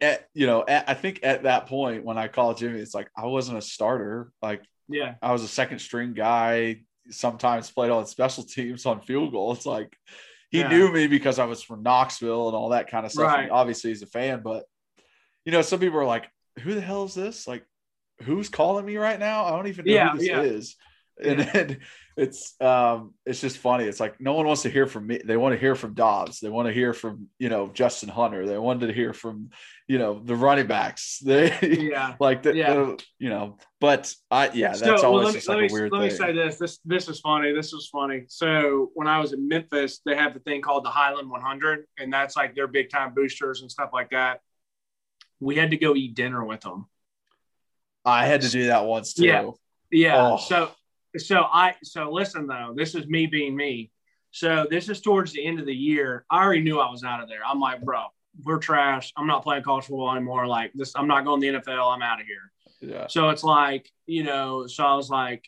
at, you know, at, I think at that point when I called Jimmy, it's like I wasn't a starter. Like yeah, I was a second string guy. Sometimes played on special teams on field goal. It's like he Yeah. knew me because I was from Knoxville and all that kind of stuff. Right. Obviously, he's a fan, but you know, some people are like, "Who the hell is this? Like, who's calling me right now? I don't even know Yeah, who this yeah. is. And then it's um it's just funny. It's like no one wants to hear from me. They want to hear from Dobbs. They want to hear from, you know, Justin Hunter. They wanted to hear from, you know, the running backs. They Yeah. like the, Yeah. the- you know, but I yeah, that's So, well, always let me, just let like me, a weird let me say this. This this is funny. This was funny. So when I was in Memphis, they have the thing called the Highland 100, and that's like their big time boosters and stuff like that. We had to go eat dinner with them. I had to do that once too. Yeah. Yeah. Oh. So so I so listen though, this is me being me. So this is towards the end of the year. I already knew I was out of there. I'm like, bro, we're trash. I'm not playing college football anymore. Like this, I'm not going to the NFL. I'm out of here. Yeah. So it's like, you know, so I was like,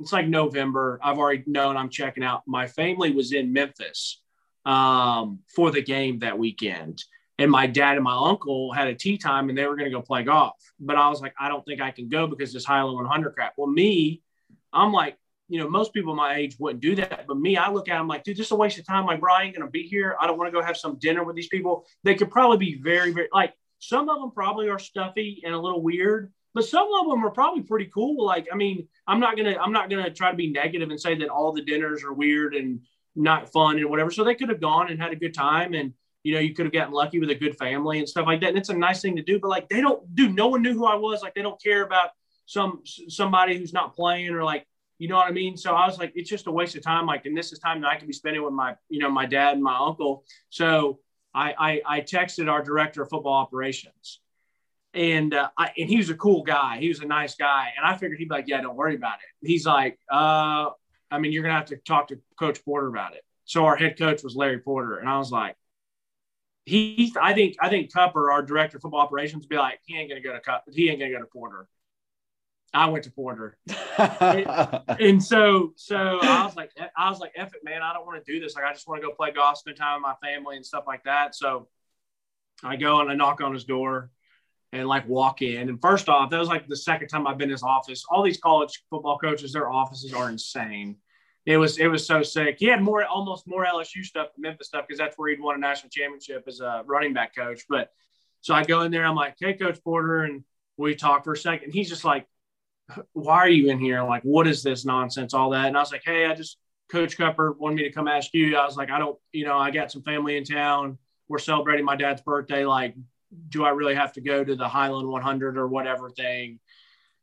it's like November. I've already known I'm checking out. My family was in Memphis um, for the game that weekend. And my dad and my uncle had a tea time and they were going to go play golf. But I was like, I don't think I can go because this Highland 100 crap. Well, me, I'm like, you know, most people my age wouldn't do that. But me, I look at them like, dude, this is a waste of time. Like, ain't going to be here. I don't want to go have some dinner with these people. They could probably be very, very, like, some of them probably are stuffy and a little weird, but some of them are probably pretty cool. Like, I mean, I'm not gonna, I'm not gonna try to be negative and say that all the dinners are weird and not fun and whatever. So they could have gone and had a good time, and you know, you could have gotten lucky with a good family and stuff like that. And it's a nice thing to do. But like, they don't, do. No one knew who I was. Like, they don't care about some somebody who's not playing or like, you know what I mean. So I was like, it's just a waste of time. Like, and this is time that I can be spending with my, you know, my dad and my uncle. So I, I, I texted our director of football operations, and uh, I, and he was a cool guy. He was a nice guy, and I figured he'd be like, "Yeah, don't worry about it." He's like, "Uh, I mean, you're gonna have to talk to Coach Porter about it." So our head coach was Larry Porter, and I was like, "He, I think, I think Cupper, our director of football operations, be like, he ain't gonna go to Cup, he ain't gonna go to Porter." I went to Porter, and so so I was like I was like F it man I don't want to do this. Like I just want to go play golf spend time with my family and stuff like that. So I go and I knock on his door and like walk in. And first off that was like the second time I've been in his office. All these college football coaches their offices are insane it was it was so sick he had more almost more LSU stuff Memphis stuff because that's where he'd won a national championship as a running back coach but so I go in there I'm like hey Coach Porter and we talk for a second he's just like why are you in here? Like, what is this nonsense? All that. And I was like, hey, I just Coach Cupper wanted me to come ask you. I was like, I don't, you know, I got some family in town. We're celebrating my dad's birthday. Like, do I really have to go to the Highland 100 or whatever thing?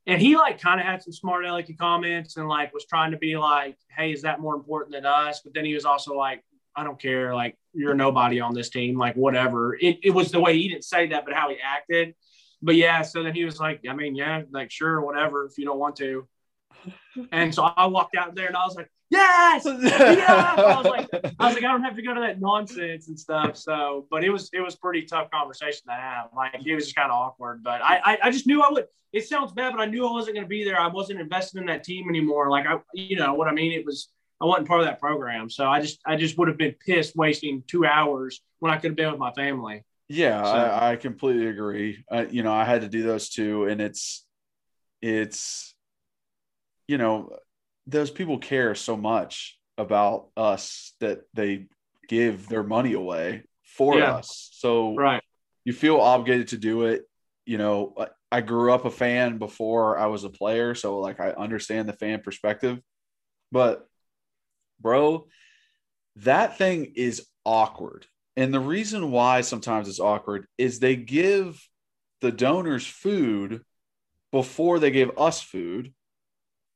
And he like kind of had some smart alecky comments and like was trying to be like, hey, is that more important than us? But then he was also like, I don't care. Like, you're nobody on this team. Like, whatever. It, it was the way he didn't say that, but how he acted but yeah, so then he was like, I mean, yeah, like sure, whatever, if you don't want to. And so I walked out there and I was like, yes, yeah. I was like, I was like, I don't have to go to that nonsense and stuff. So, but it was it was pretty tough conversation to have. Like it was just kind of awkward. But I, I I just knew I would. It sounds bad, but I knew I wasn't going to be there. I wasn't invested in that team anymore. Like I, you know what I mean. It was I wasn't part of that program. So I just I just would have been pissed wasting two hours when I could have been with my family. Yeah, So- I, I completely agree. I, you know, I had to do those two, and it's, it's, you know, those people care so much about us that they give their money away for Yeah. us. So Right. you feel obligated to do it. You know, I- I grew up a fan before I was a player, so like I understand the fan perspective. But bro, that thing is awkward. And the reason why sometimes it's awkward is they give the donors food before they give us food.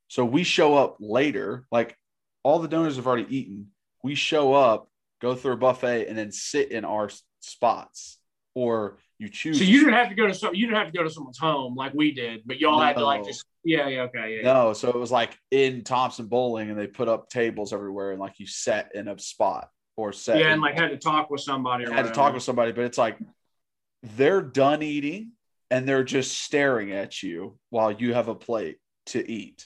So we show up later, like all the donors have already eaten. We show up, go through a buffet, and then sit in our spots. Or you choose. So you didn't have to go to some. You didn't have to go to someone's home like we did, but y'all had to like just. Yeah. Yeah. Okay. Yeah. No, so it was like in Thompson Boling, and they put up tables everywhere, and like you sat in a spot or set. Yeah, and like had to talk with somebody. Had to talk with somebody, but it's like they're done eating and they're just staring at you while you have a plate to eat.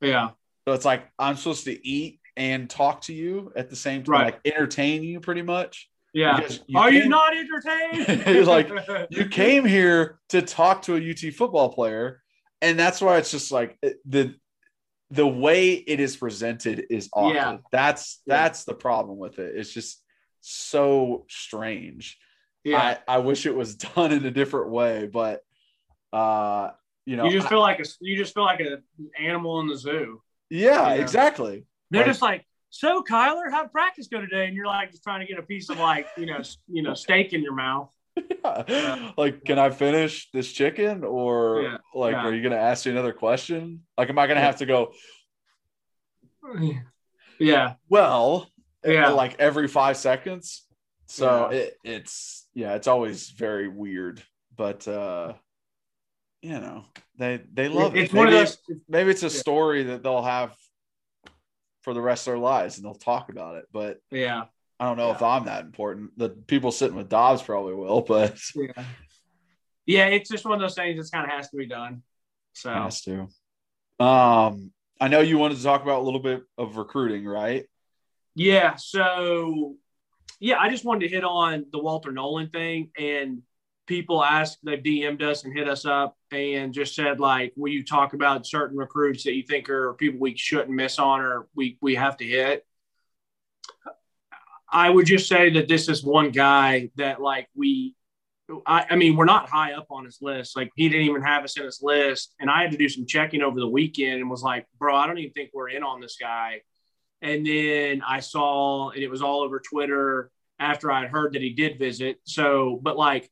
Yeah. So it's like I'm supposed to eat and talk to you at the same time, Right. like entertain you pretty much. Yeah. You Are you not entertained? You're like, You came here to talk to a UT football player, and that's why it's just like the the way it is presented is awkward. Yeah. That's Yeah. that's the problem with it. It's just so strange. yeah. I, I wish it was done in a different way, but uh you know, you just feel like a you just feel like an animal in the zoo. yeah, Yeah. exactly. They're Like- just like, so Kyler, how'd practice go today? And you're like just trying to get a piece of like you know you know steak in your mouth. like, can I finish this chicken, or Yeah, like, yeah. are you gonna ask me another question? Like, am I gonna have to go? Yeah, Well, Yeah. like every five seconds. So Yeah. it, it's yeah, it's always very weird, but uh you know they they love it. it's one of Maybe- those. maybe it's a Yeah. story that they'll have for the rest of their lives and they'll talk about it but Yeah, i don't know if i'm that important the people sitting with dobbs probably will but yeah, yeah. It's just one of those things that kind of has to be done. So has to um i know you wanted to talk about a little bit of recruiting right Yeah. So, yeah, I just wanted to hit on the Walter Nolan thing. And people asked, they've DM'd us and hit us up and just said, like, will you talk about certain recruits that you think are people we shouldn't miss on or we, we have to hit? I would just say that this is one guy that, like, we, I, I mean, we're not high up on his list. Like, he didn't even have us in his list. And I had to do some checking over the weekend and was like, bro, I don't even think we're in on this guy. And then I saw, and it was all over Twitter after I had heard that he did visit. So, but like,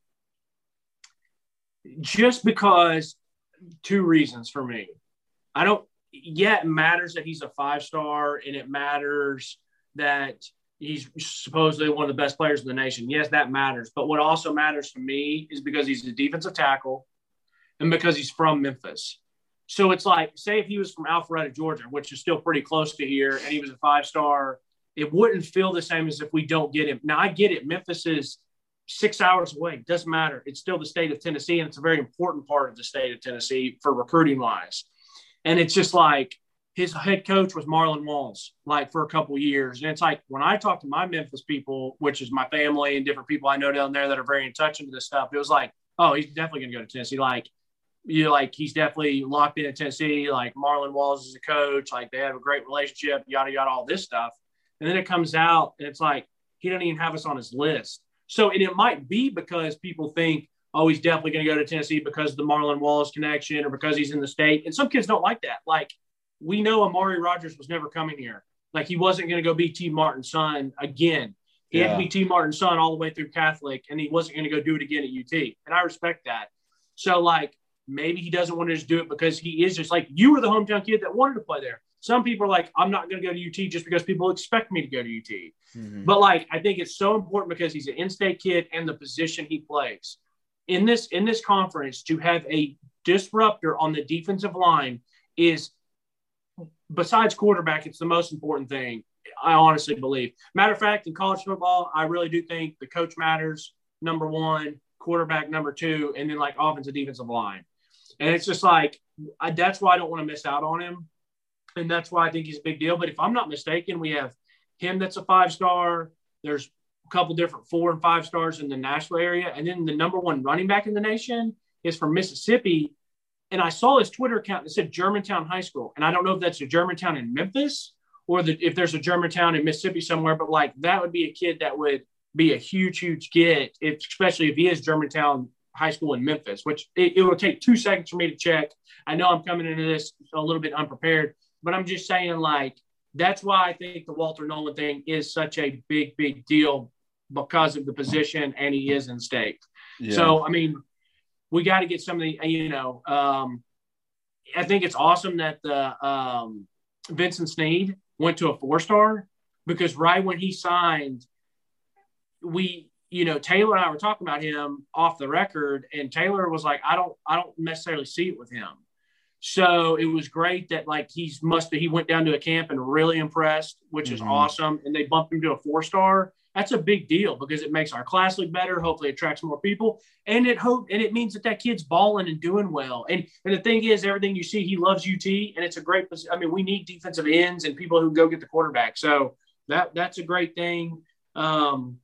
just because two reasons for me. I don't, yeah, matters that he's a five star and it matters that he's supposedly one of the best players in the nation. Yes, that matters. But what also matters to me is because he's a defensive tackle and because he's from Memphis. So it's like, say if he was from Alpharetta, Georgia, which is still pretty close to here, and he was a five star, it wouldn't feel the same as if we don't get him. Now I get it. Memphis is six hours away. Doesn't matter. It's still the state of Tennessee, and it's a very important part of the state of Tennessee for recruiting wise. And it's just like his head coach was Marlon Walls, like for a couple years. And it's like when I talk to my Memphis people, which is my family and different people I know down there that are very in touch into this stuff, it was like, oh, he's definitely going to go to Tennessee. Like, you know, like he's definitely locked in at Tennessee. Like Marlon Walls is a coach. Like they have a great relationship, yada, yada, all this stuff. And then it comes out and it's like, he doesn't even have us on his list. So, and it might be because people think, oh, he's definitely going to go to Tennessee because of the Marlon Wallace connection or because he's in the state. And some kids don't like that. Like we know Amari Rodgers was never coming here. Like he wasn't going to go be Tee Martin's son again. He had to be Tee Martin's son all the way through Catholic, and he wasn't going to go do it again at UT. And I respect that. So, like, maybe he doesn't want to just do it because he is just like you were the hometown kid that wanted to play there. Some people are like, I'm not going to go to UT just because people expect me to go to UT. Mm-hmm. But like, I think it's so important because he's an in-state kid and the position he plays in this in this conference to have a disruptor on the defensive line is besides quarterback, it's the most important thing. I honestly believe. Matter of fact, in college football, I really do think the coach matters. Number one, quarterback number two, and then like offensive defensive line. And it's just like I, that's why I don't want to miss out on him, and that's why I think he's a big deal. But if I'm not mistaken, we have him that's a five star. There's a couple different four and five stars in the Nashville area, and then the number one running back in the nation is from Mississippi. And I saw his Twitter account that said Germantown High School, and I don't know if that's a Germantown in Memphis or the, if there's a Germantown in Mississippi somewhere, but like that would be a kid that would be a huge, huge get, if, especially if he is Germantown High School in Memphis, which it, it will take two seconds for me to check. I know I'm coming into this a little bit unprepared, but I'm just saying, like, that's why I think the Walter Nolan thing is such a big, big deal because of the position and he is in state. Yeah. So, I mean, we got to get some of the, you know, um, I think it's awesome that the um, Vincent Sneed went to a four star because right when he signed, we, you know, Taylor and I were talking about him off the record, and Taylor was like, I don't, I don't necessarily see it with him. So it was great that like he's must he went down to a camp and really impressed, which is Mhm. awesome. And they bumped him to a four star. That's a big deal because it makes our class look better. Hopefully, attracts more people, and it hope and it means that that kid's balling and doing well. And and the thing is, everything you see, he loves UT, and it's a great. I mean, we need defensive ends and people who go get the quarterback. So that that's a great thing. Um,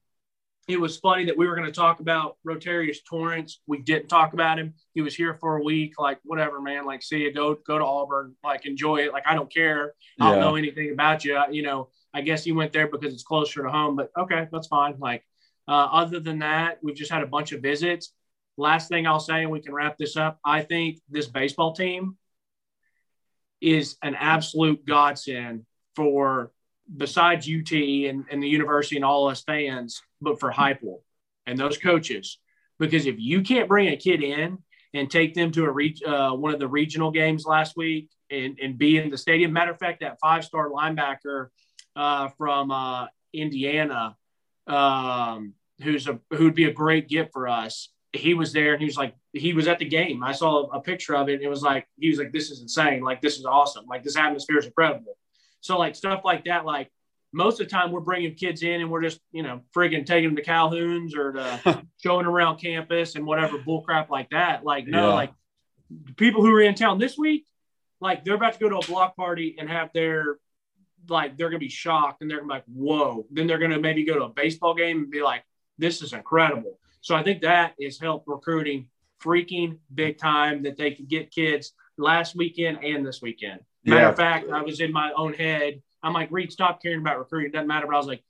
it was funny that we were going to talk about Rotarius Torrance. We didn't talk about him. He was here for a week. Like whatever, man. Like see you go go to Auburn. Like enjoy it. Like I don't care. I don't Yeah. know anything about you. You know, I guess you went there because it's closer to home. But okay, that's fine. Like uh, other than that, we've just had a bunch of visits. last thing I'll say, and we can wrap this up. I think this baseball team is an absolute godsend for besides UT and, and the university and all us fans, but for Heupel and those coaches. Because if you can't bring a kid in and take them to a re- uh, one of the regional games last week and, and be in the stadium, matter of fact, that five star linebacker uh, from uh, Indiana, um, who's a who'd be a great gift for us. He was there and he was like, he was at the game. I saw a picture of it. it was like, he was like, this is insane. Like, this is awesome. Like, this atmosphere is incredible. So, like, stuff like that, like, most of the time we're bringing kids in and we're just, you know, friggin' taking them to Calhoun's or to showing around campus and whatever bullcrap like that. Like, no, Yeah. like, people who are in town this week, like, they're about to go to a block party and have their, like, they're going to be shocked and they're gonna be like, whoa. Then they're going to maybe go to a baseball game and be like, this is incredible. So I think that is helped recruiting freaking big time that they could get kids last weekend and this weekend. Matter Yeah. of fact, I was in my own head. I'm like, Reed, stop caring about recruiting. It doesn't matter. But I was like,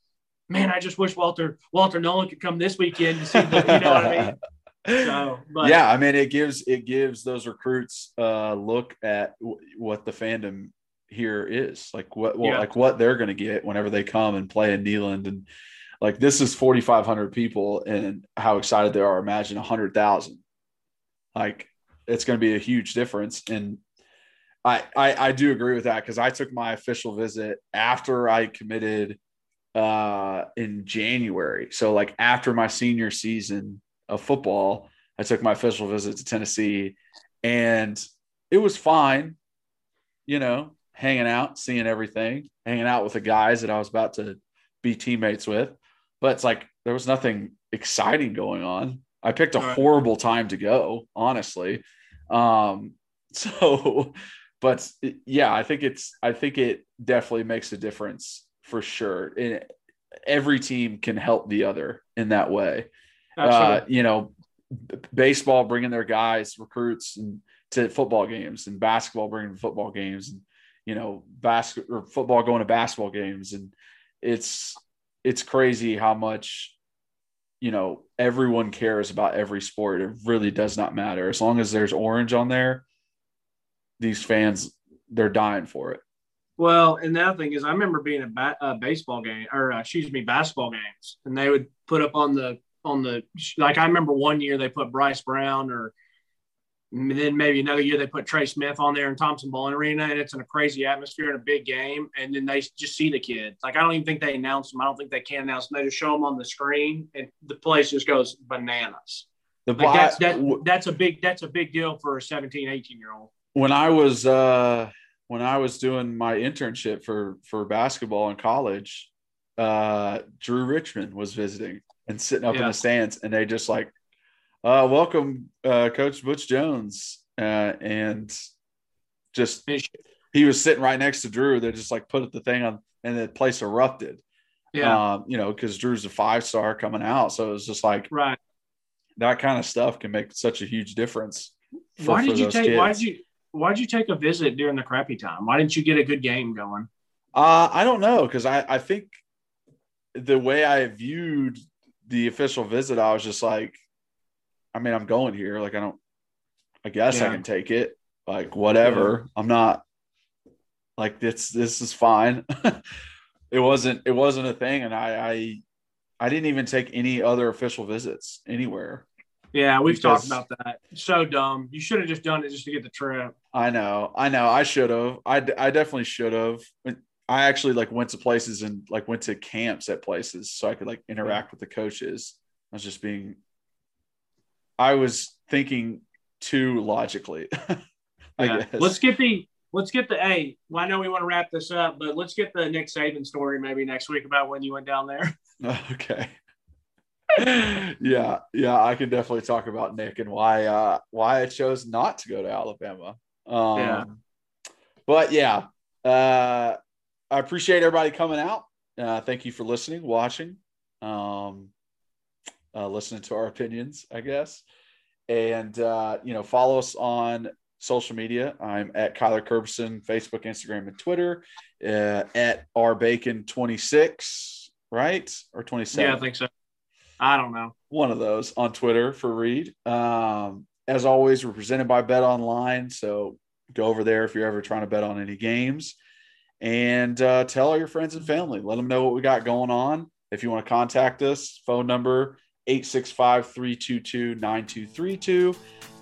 man, I just wish Walter Walter Nolan could come this weekend to see the, you know what I mean? So, but yeah, I mean, it gives it gives those recruits a look at w- what the fandom here is like what well, Yeah. like what they're going to get whenever they come and play in Neyland and like this is 4500 people and how excited they are imagine 100,000 like it's going to be a huge difference and I I, I do agree with that cuz I took my official visit after I committed uh in January so like after my senior season of football I took my official visit to Tennessee and it was fine you know hanging out seeing everything hanging out with the guys that I was about to be teammates with but it's like there was nothing exciting going on. I picked a horrible time to go, honestly. Um, so, but yeah, I think it's, I think it definitely makes a difference for sure. And every team can help the other in that way. Uh, you know, baseball bringing their guys, recruits, and to football games, and basketball bringing football games, and you know, basket or football going to basketball games, and it's it's crazy how much you know everyone cares about every sport. It really does not matter as long as there's orange on there. These fans, they're dying for it. Well, and the other thing is, I remember being at ba- uh, baseball game, or uh, excuse me, basketball games, and they would put up on the on the like. I remember one year they put Bryce Brown, or then maybe another year they put Trey Smith on there in Thompson Boling Arena, and it's in a crazy atmosphere and a big game, and then they just see the kids. Like I don't even think they announce them. I don't think they can announce them. They just show them on the screen, and the place just goes bananas. The Like that's that, that's a big that's a big deal for a 17, 18 year old. When I was uh when I was doing my internship for for basketball in college, uh Drew Richmond was visiting and sitting up in the stands and they just like uh welcome uh coach Butch Jones uh and just he was sitting right next to Drew they just like put the thing on and the place erupted Yeah, um you know because Drew's a five star coming out so it was just like right. that kind of stuff can make such a huge difference for- why did you take? Why did you? Why did you take a visit during the crappy time? Why didn't you get a good game going? Uh, I don't know because I, I think the way I viewed the official visit, I was just like, I mean, I'm going here. Like, I don't, I guess I can take it. Like, whatever. I'm not like this. This is fine. it wasn't. It wasn't a thing, and I, I, I didn't even take any other official visits anywhere. Yeah, we've talked about that. So dumb. You should have just done it just to get the trip. I know, I know. I should have. I, I definitely should have. I actually like went to places and like went to camps at places so I could like interact with the coaches. I was just being. I was thinking too logically. I Yeah. guess. Let's get the let's get the hey. Well, I know we want to wrap this up, but let's get the Nick Saban story maybe next week about when you went down there. okay. Yeah, yeah, I can definitely talk about Nick and why uh why I chose not to go to Alabama. Um Yeah. but yeah, uh I appreciate everybody coming out. Uh thank you for listening, watching, um uh listening to our opinions, I guess. And uh, you know, follow us on social media. I'm at Kyler Kerbyson, Facebook, Instagram, and Twitter, uh, at rbacon26, right? Or 27. Yeah, I think so. I don't know. One of those on Twitter for Reed. Um, as always, we're presented by Bet Online. So go over there if you're ever trying to bet on any games and uh, tell all your friends and family. Let them know what we got going on. If you want to contact us, phone number 865 322 9232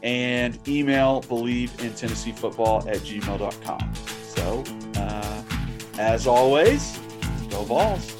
and email bleav in Tennessee football at gmail.com. So, uh, as always, go balls.